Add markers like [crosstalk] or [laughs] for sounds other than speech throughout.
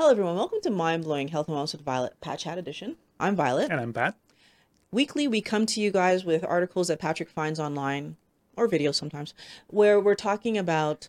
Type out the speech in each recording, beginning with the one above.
Hello, everyone. Welcome to Mind Blowing Health and Wellness with Violet, Pat Chat Edition. I'm Violet. And I'm Pat. Weekly, we come to you guys with articles that Patrick finds online or videos sometimes where we're talking about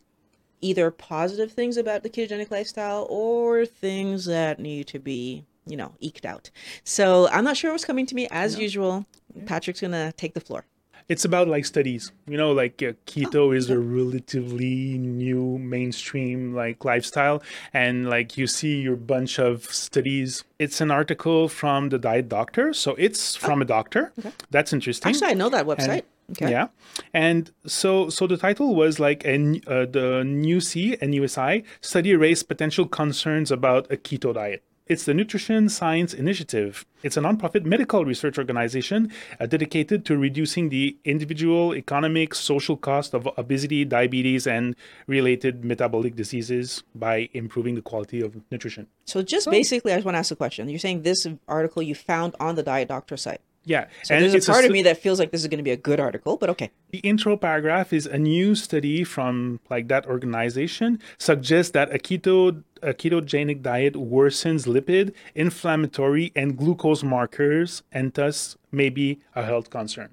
either positive things about the ketogenic lifestyle or things that need to be, you know, eked out. So I'm not sure what's coming to me. As usual, Patrick's going to take the floor. It's about like studies. You know, like uh, keto is a relatively new mainstream like lifestyle, and like you see your bunch of studies. It's an article from the Diet Doctor, so it's from a doctor. okay. That's interesting. Actually, I know that website. And- okay. Yeah, and so so the title was like a, n- uh, the new C and USI study raised potential concerns about a keto diet. It's the Nutrition Science Initiative. It's a nonprofit medical research organization uh, dedicated to reducing the individual, economic, social cost of obesity, diabetes, and related metabolic diseases by improving the quality of nutrition. So just basically, I just want to ask a question. You're saying this article you found on the Diet Doctor site. Yeah, So there's a it's part of me that feels like this is going to be a good article, but okay. The intro paragraph is a new study from like that organization suggests that a keto a ketogenic diet worsens lipid, inflammatory, and glucose markers, and thus may be a health concern.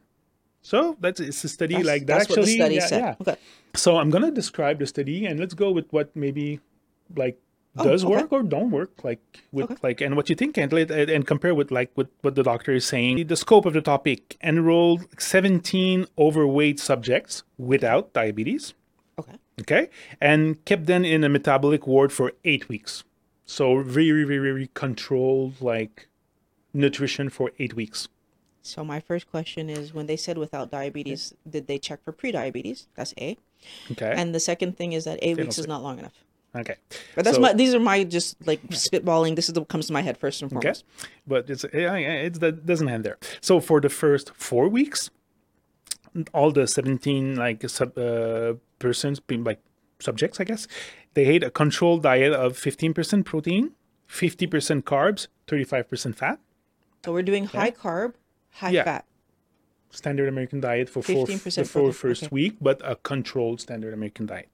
So that's it's a study That's, like that. that's what the actually, study yeah, said. yeah. Okay. So I'm gonna describe the study, and let's go with what maybe like Oh, does okay. work or don't work, like with like and what you think, and and compare with like with what the doctor is saying. The scope of the topic enrolled 17 overweight subjects without diabetes, Okay. okay, and kept them in a metabolic ward for eight weeks. So very very very controlled like nutrition for eight weeks. So my first question is when they said without diabetes, did they check for pre-diabetes? That's A. Okay, And the second thing is that eight weeks is not long enough. okay. But that's So- my these are my just like spitballing. This is what comes to my head first and foremost. Okay, but it's it's that doesn't end there. So for the first four weeks, all the seventeen like sub uh, persons, being like subjects, I guess, they ate a controlled diet of fifteen percent protein, fifty percent carbs, thirty five percent fat. So we're doing high carb, high Yeah. fat. Standard American diet for four, 15% the four first okay. week, but a controlled standard American diet.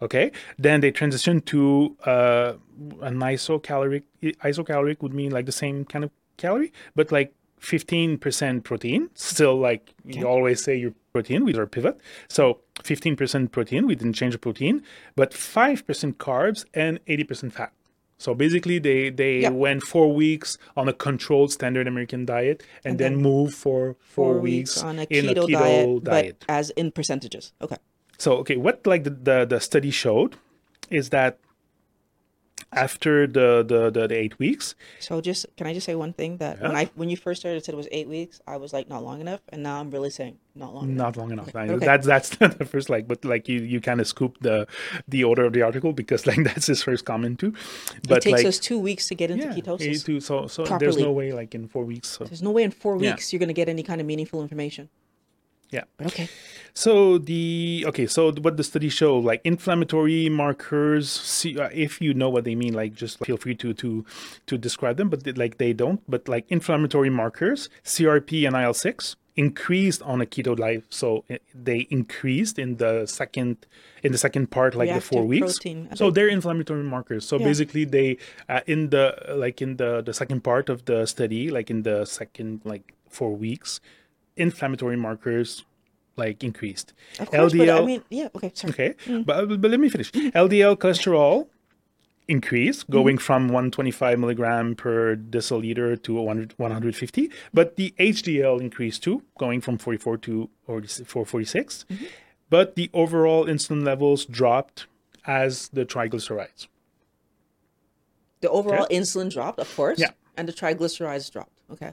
Okay. Then they transition to uh, an isocaloric. Isocaloric would mean like the same kind of calorie, but like 15% protein. Still, like you always say, your protein with our pivot. So 15% protein. We didn't change the protein, but 5% carbs and 80% fat. So basically, they they Yeah. went four weeks on a controlled standard American diet, and, then, then move for four, Four weeks, weeks on a in keto, a keto diet, diet. but as in percentages. Okay. So okay, what like the, the the study showed is that after the the the, the eight weeks, So just can I just say one thing that when I when you first started said it was eight weeks, I was like not long enough, and now I'm really saying not long enough. not long enough. I- okay. That's that's [laughs] the first like, but like you you kind of scoop the the order of the article because [laughs] like that's his first comment too. But it takes like us two weeks to get into yeah, ketosis. to- so so there's no way like in four weeks. So There's no way in four Yeah. weeks you're gonna get any kind of meaningful information. Yeah. Okay. So the okay, so what the study show, like inflammatory markers. See, uh, if you know what they mean, like just feel free to to to describe them. But they- like they don't. But like inflammatory markers, CRP and IL six increased on a keto diet. So uh, they increased in the second in the second part, like the four weeks. protein, So they're inflammatory markers. So Yeah. basically, they uh, in the like in the the second part of the study, like in the second like four weeks, inflammatory markers like increased. Of course, LDL. but I mean, yeah. Okay. Sorry. okay, but, but let me finish. LDL cholesterol increased, Mm-hmm. going from 125 milligram per deciliter to 100, 150. But the HDL increased too, going from 44 to 446. Mm-hmm. But the overall insulin levels dropped as the triglycerides. The overall insulin dropped, of course. Yeah. And the triglycerides dropped. Okay.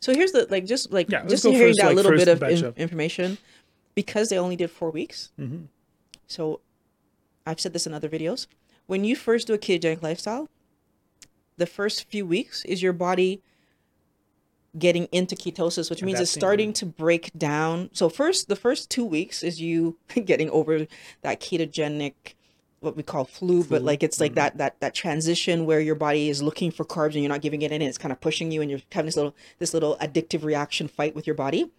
So here's the like just like Yeah, just hearing first, that like, little bit of, in- of- information because they only did four weeks. Mm-hmm. So I've said this in other videos. When you first do a ketogenic lifestyle, the first few weeks is your body getting into ketosis, which means it's starting to break down. So first, the first two weeks is you [laughs] getting over that ketogenic, what we call flu, but like it's like that that that transition where your body is looking for carbs and you're not giving it in, and it's kind of pushing you, and you're having this little this little addictive reaction fight with your body.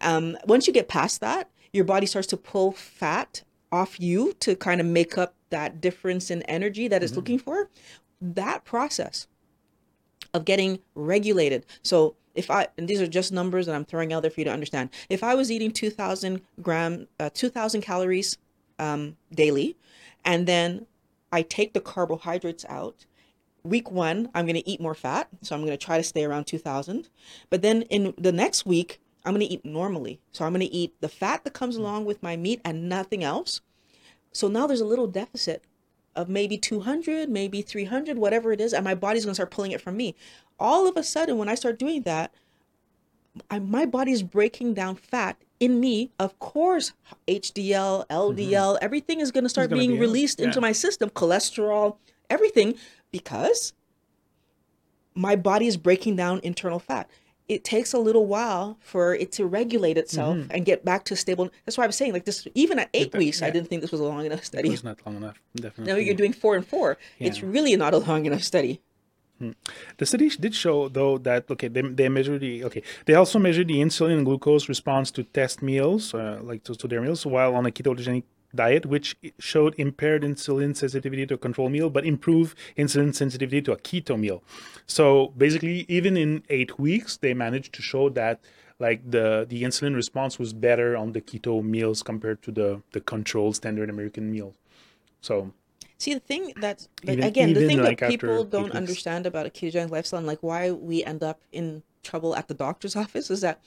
Um, once you get past that, your body starts to pull fat off you to kind of make up that difference in energy that it's looking for, that process of getting regulated. So if I and these are just numbers that I'm throwing out there for you to understand. If I was eating 2,000 gram, uh, 2,000 calories um, daily, and then I take the carbohydrates out. Week one, I'm going to eat more fat, so I'm going to try to stay around 2,000. But then in the next week, I'm going to eat normally. So I'm going to eat the fat that comes along with my meat and nothing else. So now there's a little deficit of maybe 200, maybe 300, whatever it is, and my body's going to start pulling it from me. All of a sudden, when I start doing that, I, my body's breaking down fat in me. Of course, HDL, LDL, mm-hmm. everything is going to start being be released into my system, cholesterol, everything, because my body is breaking down internal fat. It takes a little while for it to regulate itself mm-hmm. and get back to stable. That's why I was saying, like this, even at eight that- weeks, I didn't think this was a long enough study. It's not long enough, definitely. Now you're doing four and four. It's really not a long enough study. The study did show, though, that okay, they, they measure the okay. They also measure the insulin and glucose response to test meals, uh, like to, to their meals, while on a ketogenic diet, which showed impaired insulin sensitivity to a control meal, but improved insulin sensitivity to a keto meal. So basically, even in eight weeks, they managed to show that like the the insulin response was better on the keto meals compared to the the controlled standard American meal. So See, the thing that's like, Even- again, the thing like, that people don't weeks. understand about a ketogenic lifestyle and like why we end up in trouble at the doctor's [laughs] office is that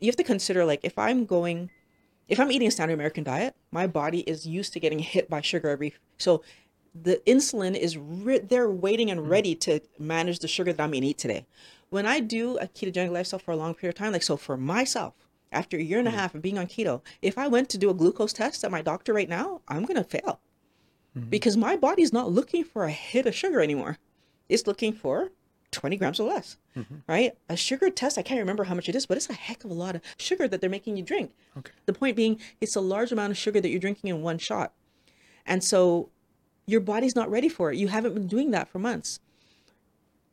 you have to consider like if I'm going, if I'm eating a standard American diet, my body is used to getting hit by sugar every. So the insulin is re- they're waiting and ready to manage the sugar that I'm gonna eat today. When I do a ketogenic lifestyle for a long period of time, like so for myself, after a year and a Mm. half of being on keto, if I went to do a glucose test at my doctor right now, I'm gonna fail because my body's not looking for a hit of sugar anymore. It's looking for 20 grams or less, right? A sugar test, I can't remember how much it is, but it's a heck of a lot of sugar that they're making you drink. Okay. The point being, it's a large amount of sugar that you're drinking in one shot. And so your body's not ready for it. You haven't been doing that for months.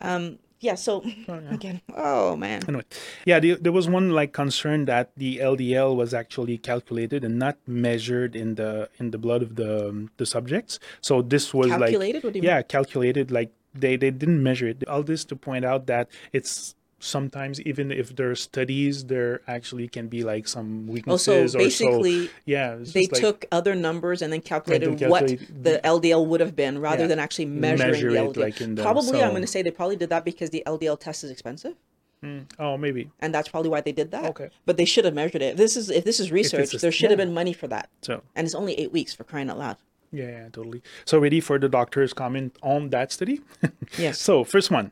Um, yeah, so [laughs] again, oh man. Anyway, yeah, the, there was one like concern that the LDL was actually calculated and not measured in the in the blood of the um, the subjects. So this was Calculated? like What do you mean? yeah, calculated like they they didn't measure it. All this to point out that it's sometimes even if there are studies, there actually can be like some Oh, weaknesses so or basically, so. Yeah, they like took other numbers and then calculated then what the LDL would have been rather Yeah. than actually measuring Measure the LDL. like, the- probably, I'm going to say they probably did that because the LDL test is expensive. Hmm, oh maybe and that's probably why they did that. Okay. But they should have measured it. This is if this is research, a- there should have been money for that. so. And it's only eight weeks for crying out loud. Yeah, yeah, totally. So ready for the doctor's comment on that study? [laughs] Yes. So first one,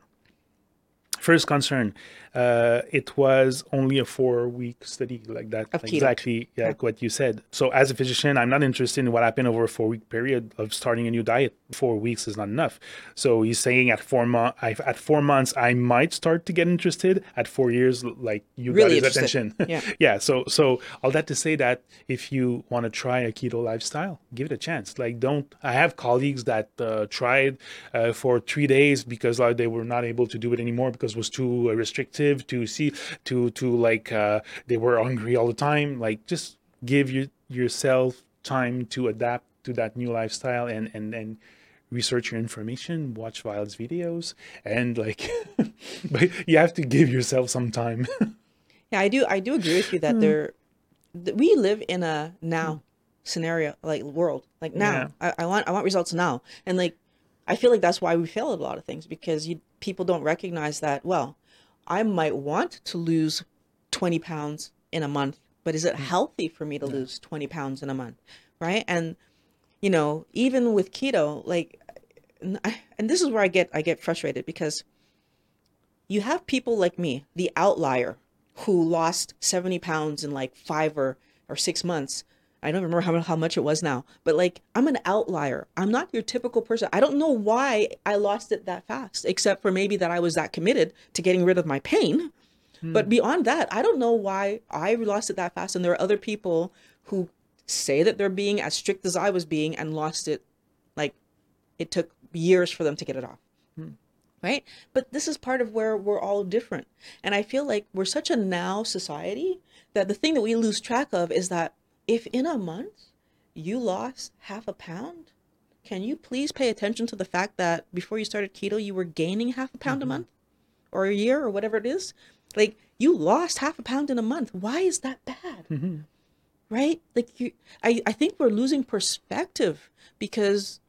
first concern, uh, it was only a four-week study like that, exactly like what you said. So as a physician, I'm not interested in what happened over a four-week period of starting a new diet. Four weeks is not enough. So he's saying at four months, at four months, I might start to get interested. At four years, like you Really got his attention. [laughs] Yeah. yeah. So so all that to say that if you want to try a keto lifestyle, give it a chance. Like don't. I have colleagues that uh, tried uh, for three days because like, they were not able to do it anymore because it was too uh, restrictive to see to to like uh, they were hungry all the time. Like just give you yourself time to adapt to that new lifestyle and and and research your information watch Violet's videos and like [laughs] but you have to give yourself some time [laughs] Yeah, I do. I do agree with you that there, that we live in a now scenario, like world, like now. Yeah. I, I want I want results now, and like I feel like that's why we fail at a lot of things because you people don't recognize that. Well, I might want to lose twenty pounds in a month, but is it mm. healthy for me to lose twenty pounds in a month, right? And you know, even with keto, like, and this is where I get I get frustrated because you have people like me, the outlier, who lost 70 pounds in like five or, or six months. I don't remember how, how much it was now, but like I'm an outlier. I'm not your typical person. I don't know why I lost it that fast, except for maybe that I was that committed to getting rid of my pain. Hmm. But beyond that, I don't know why I lost it that fast. And there are other people who say that they're being as strict as I was being and lost it like it took years for them to get it off hmm. right? But this is part of where we're all different. And I feel like we're such a now society that the thing that we lose track of is that if in a month you lost half a pound, can you please pay attention to the fact that before you started keto, you were gaining half a pound a mm-hmm. month or a year or whatever it is? Like you lost half a pound in a month. Why is that bad? Mm-hmm. Right? Like you, I, I think we're losing perspective because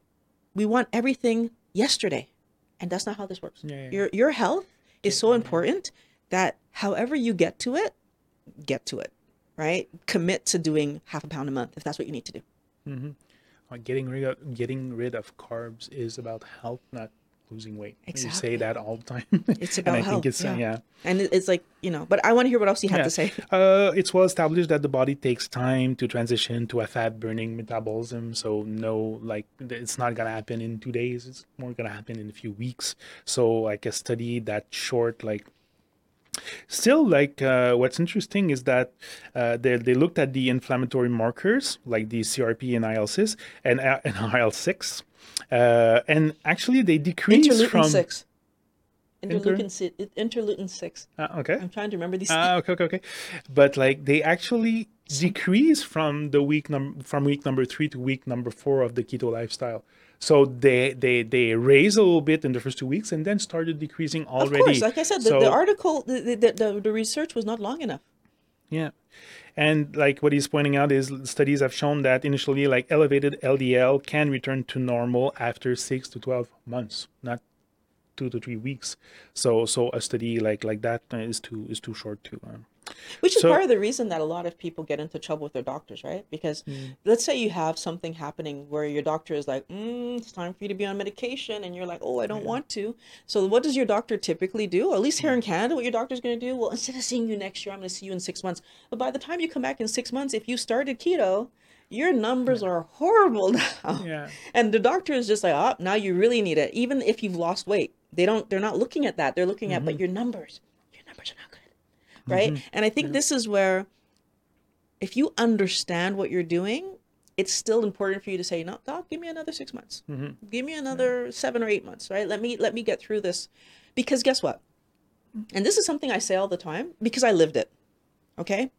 we want everything yesterday. And that's not how this works. Yeah, yeah, Your your health is so important that however you get to it, get to it. Right? Commit to doing half a pound a month if that's what you need to do. Like getting rid of getting rid of carbs is about health, not losing weight. You Exactly. say that all the time. [laughs] It's and about I health. think it's uh, yeah. yeah. And it's like, you know, but I want to hear what else you have Yeah. to say. Uh, it's well established that the body takes time to transition to a fat burning metabolism. So no, like it's not gonna happen in two days. It's more gonna happen in a few weeks. So like a study that short, like still like uh, what's interesting is that uh, they they looked at the inflammatory markers like the CRP and IL six and uh, and [laughs] IL six, uh, and actually they decrease Interleukin from. 6. Inter- Interleukin, si- interleukin 6. Uh, okay. I'm trying to remember these. Ah, okay, okay, okay. But like they actually decrease from the week number from week number three to week number four of the keto lifestyle. So they they they raise a little bit in the first two weeks and then started decreasing already. of course, like I said, the, So- the article, the, the, the, the research was not long enough. Yeah. And like what he's pointing out is studies have shown that initially like elevated LDL can return to normal after 6 to 12 months, not 2 to 3 weeks. So so a study like like that is too is too short to um, Which is So- part of the reason that a lot of people get into trouble with their doctors, right? Because Mm. let's say you have something happening where your doctor is like, mm, it's time for you to be on medication, and you're like, oh, I don't want to. So, what does your doctor typically do? At least here in Canada, what your doctor's going to do? Well, instead of seeing you next year, I'm going to see you in six months. But by the time you come back in six months, if you started keto, your numbers are horrible [laughs] now. Yeah. And the doctor is just like, oh, now you really need it. Even if you've lost weight, they don't. They're not looking at that. They're looking at, but your numbers, your numbers are not good, right? Mm-hmm. And I think this is where, if you understand what you're doing, it's still important for you to say, no, doc, give me another six months, mm-hmm. give me another seven or eight months, right? Let me let me get through this, because guess what? Mm. And this is something I say all the time because I lived it. Okay.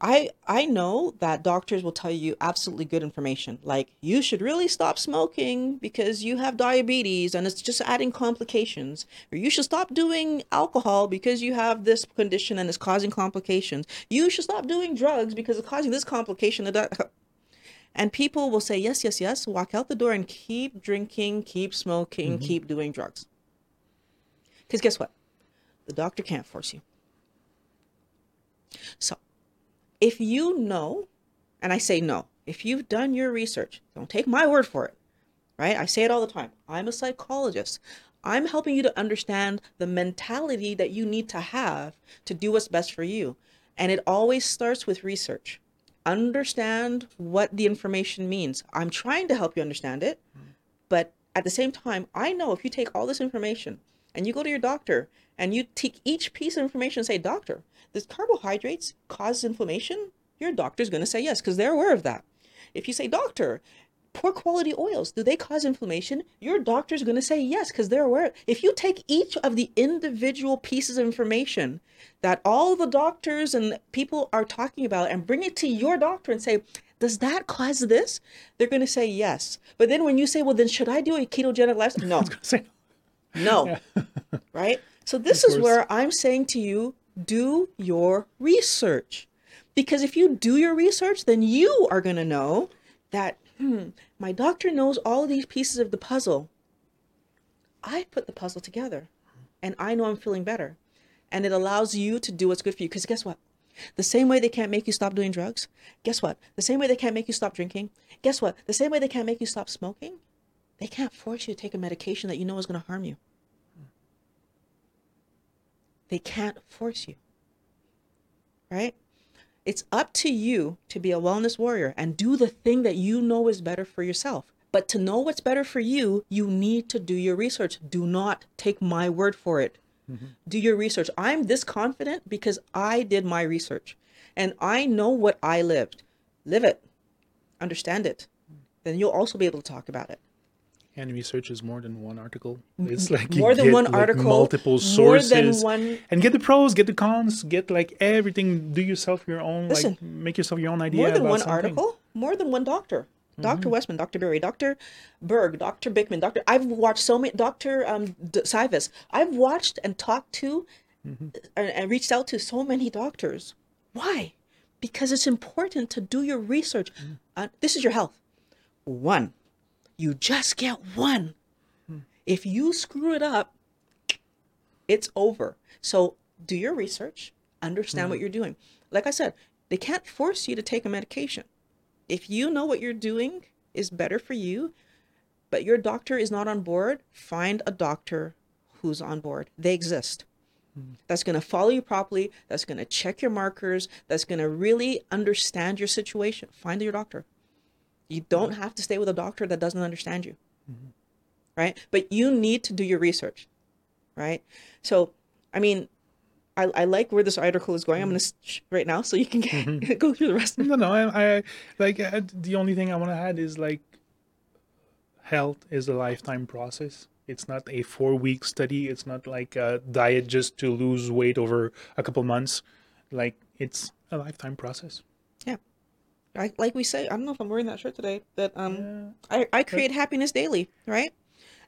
I I know that doctors will tell you absolutely good information, like you should really stop smoking because you have diabetes and it's just adding complications, or you should stop doing alcohol because you have this condition and it's causing complications. You should stop doing drugs because it's causing this complication. and [laughs] people will say yes, yes, yes, walk out the door and keep drinking, keep smoking, mm-hmm. keep doing drugs. Because guess what? The doctor can't force you. So if you know, and I say no, if you've done your research, don't take my word for it, right? I say it all the time. I'm a psychologist. I'm helping you to understand the mentality that you need to have to do what's best for you. And it always starts with research. Understand what the information means. I'm trying to help you understand it, mm-hmm. but at the same time, I know if you take all this information and you go to your doctor and you take each piece of information and say, Doctor, does carbohydrates cause inflammation? Your doctor's going to say yes because they're aware of that. If you say, Doctor, poor quality oils, do they cause inflammation? Your doctor's going to say yes because they're aware. If you take each of the individual pieces of information that all the doctors and people are talking about and bring it to your doctor and say, does that cause this? They're going to say yes. But then when you say, well, then should I do a ketogenic lifestyle? [laughs] No, No. right? So this is where I'm saying to you, do your research. Because if you do your research, then you are going to know that hmm, my doctor knows all these pieces of the puzzle. I put the puzzle together and I know I'm feeling better. And it allows you to do what's good for you. Because guess what? The same way they can't make you stop doing drugs, guess what? The same way they can't make you stop drinking, guess what? The same way they can't make you stop smoking, they can't force you to take a medication that you know is going to harm you. They can't force you. Right? It's up to you to be a wellness warrior and do the thing that you know is better for yourself. But to know what's better for you, you need to do your research. Do not take my word for it. Mm-hmm. Do your research. I'm this confident because I did my research and I know what I lived. Live it, understand it. Then you'll also be able to talk about it. And research is more than one article. It's like you more than get, one like, article, multiple more sources, than one- and get the pros, get the cons, get like everything. Do yourself your own, Listen, like make yourself your own idea. more than about one something. article, more than one doctor. Dr. Westman, Dr. Berry, Dr. Berg, Dr. Bikman, Dr. I've watched so many, Dr. Um, D- Sivas. I've watched and talked to and, and reached out to so many doctors. Why? Because it's important to do your research. Uh, this is your health. One. You just get one. If you screw it up, it's over. So do your research, understand what mm-hmm. you're doing. Like I said, they can't force you to take a medication. If you know what you're doing is better for you, but your doctor is not on board, find a doctor who's on board. They exist. Mm-hmm. That's going to follow you properly, that's going to check your markers, that's going to really understand your situation. Find your doctor. You don't have to stay with a doctor that doesn't understand you. Mm-hmm. Right? But you need to do your research. Right? So, I mean, I, I like where this article is going. I'm going to mm-hmm. sh- right now so you can get, mm-hmm. [laughs] go through the rest of it. No, no. I, I like uh, the only thing I want to add is like health is a lifetime process. It's not a four week study. It's not like a diet just to lose weight over a couple months. Like it's a lifetime process. Yeah. I, like we say, I don't know if I'm wearing that shirt today, that um, I, I create happiness daily, right?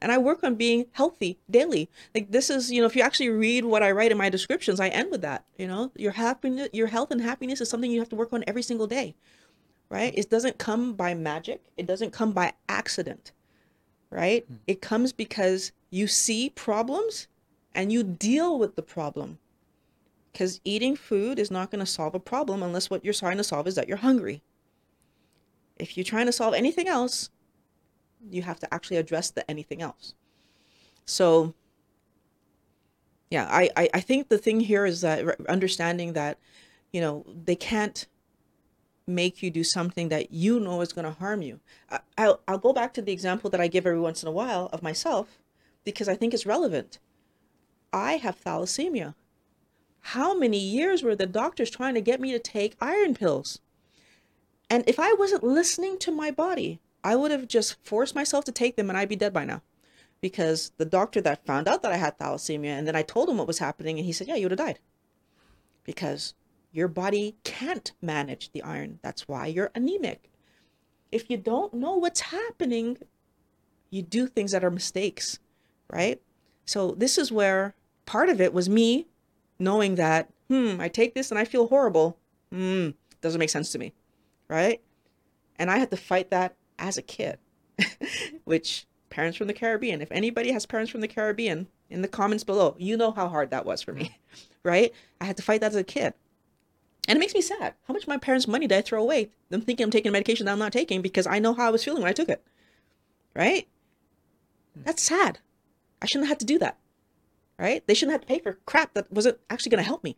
And I work on being healthy daily. Like this is, you know, if you actually read what I write in my descriptions, I end with that. You know, your happiness, your health and happiness is something you have to work on every single day, right? It doesn't come by magic. It doesn't come by accident, right? It comes because you see problems and you deal with the problem. Because eating food is not going to solve a problem unless what you're trying to solve is that you're hungry. If you're trying to solve anything else, you have to actually address the anything else. So, yeah, I, I, I think the thing here is that understanding that, you know, they can't make you do something that you know is going to harm you. I, I'll, I'll go back to the example that I give every once in a while of myself because I think it's relevant. I have thalassemia. How many years were the doctors trying to get me to take iron pills? And if I wasn't listening to my body, I would have just forced myself to take them and I'd be dead by now. Because the doctor that found out that I had thalassemia and then I told him what was happening and he said, Yeah, you would have died. Because your body can't manage the iron. That's why you're anemic. If you don't know what's happening, you do things that are mistakes, right? So this is where part of it was me knowing that, hmm, I take this and I feel horrible. Hmm, doesn't make sense to me, right? And I had to fight that as a kid, [laughs] which parents from the Caribbean, if anybody has parents from the Caribbean in the comments below, you know how hard that was for me, [laughs] right? I had to fight that as a kid. And it makes me sad. How much my parents' money did I throw away? Them thinking I'm taking medication that I'm not taking because I know how I was feeling when I took it. Right? That's sad. I shouldn't have had to do that. Right? They shouldn't have to pay for crap that wasn't actually going to help me.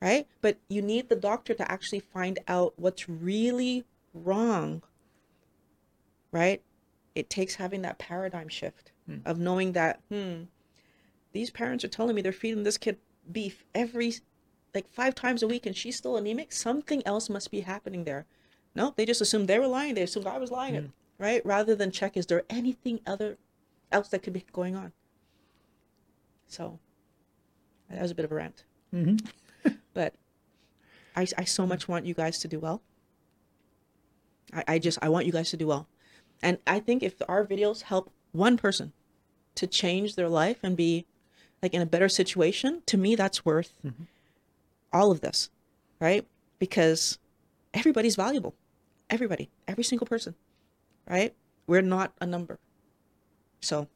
Right? But you need the doctor to actually find out what's really wrong. Right? It takes having that paradigm shift hmm. of knowing that, hmm, these parents are telling me they're feeding this kid beef every like five times a week and she's still anemic, something else must be happening there. No, they just assumed they were lying. They assumed I was lying, hmm. right? Rather than check, is there anything other else that could be going on? So that was a bit of a rant, mm-hmm. But I, I so much want you guys to do well. I, I just I want you guys to do well, and I think if our videos help one person to change their life and be like in a better situation, to me that's worth mm-hmm. all of this, right? Because everybody's valuable. Everybody, every single person, right? We're not a number. So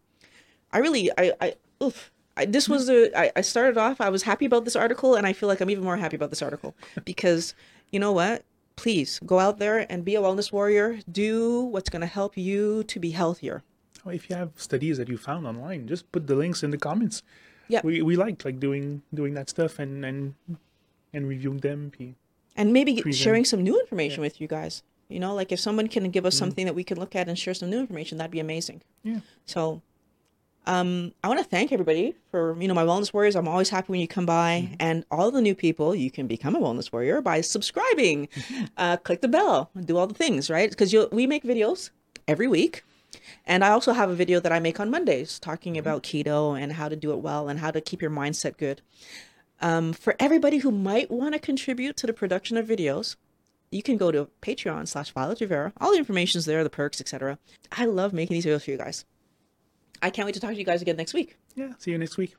I really, I, I, oof. I, this was a, I, I started off, I was happy about this article, and I feel like I'm even more happy about this article [laughs] because you know what? Please go out there and be a wellness warrior. Do what's going to help you to be healthier. Oh, If you have studies that you found online, just put the links in the comments. Yeah. We we like like doing doing that stuff and and and reviewing them. And maybe Present. sharing some new information with you guys. You know, like if someone can give us mm-hmm. something that we can look at and share some new information, that'd be amazing. Yeah. So, um, I want to thank everybody for you know my wellness warriors. I'm always happy when you come by, and all the new people. You can become a wellness warrior by subscribing, uh, click the bell, do all the things right because you we make videos every week. And I also have a video that I make on Mondays talking about keto and how to do it well and how to keep your mindset good. Um, for everybody who might want to contribute to the production of videos, you can go to Patreon slash Violet Reveira. All the information's there, the perks, etc. I love making these videos for you guys. I can't wait to talk to you guys again next week. Yeah. See you next week.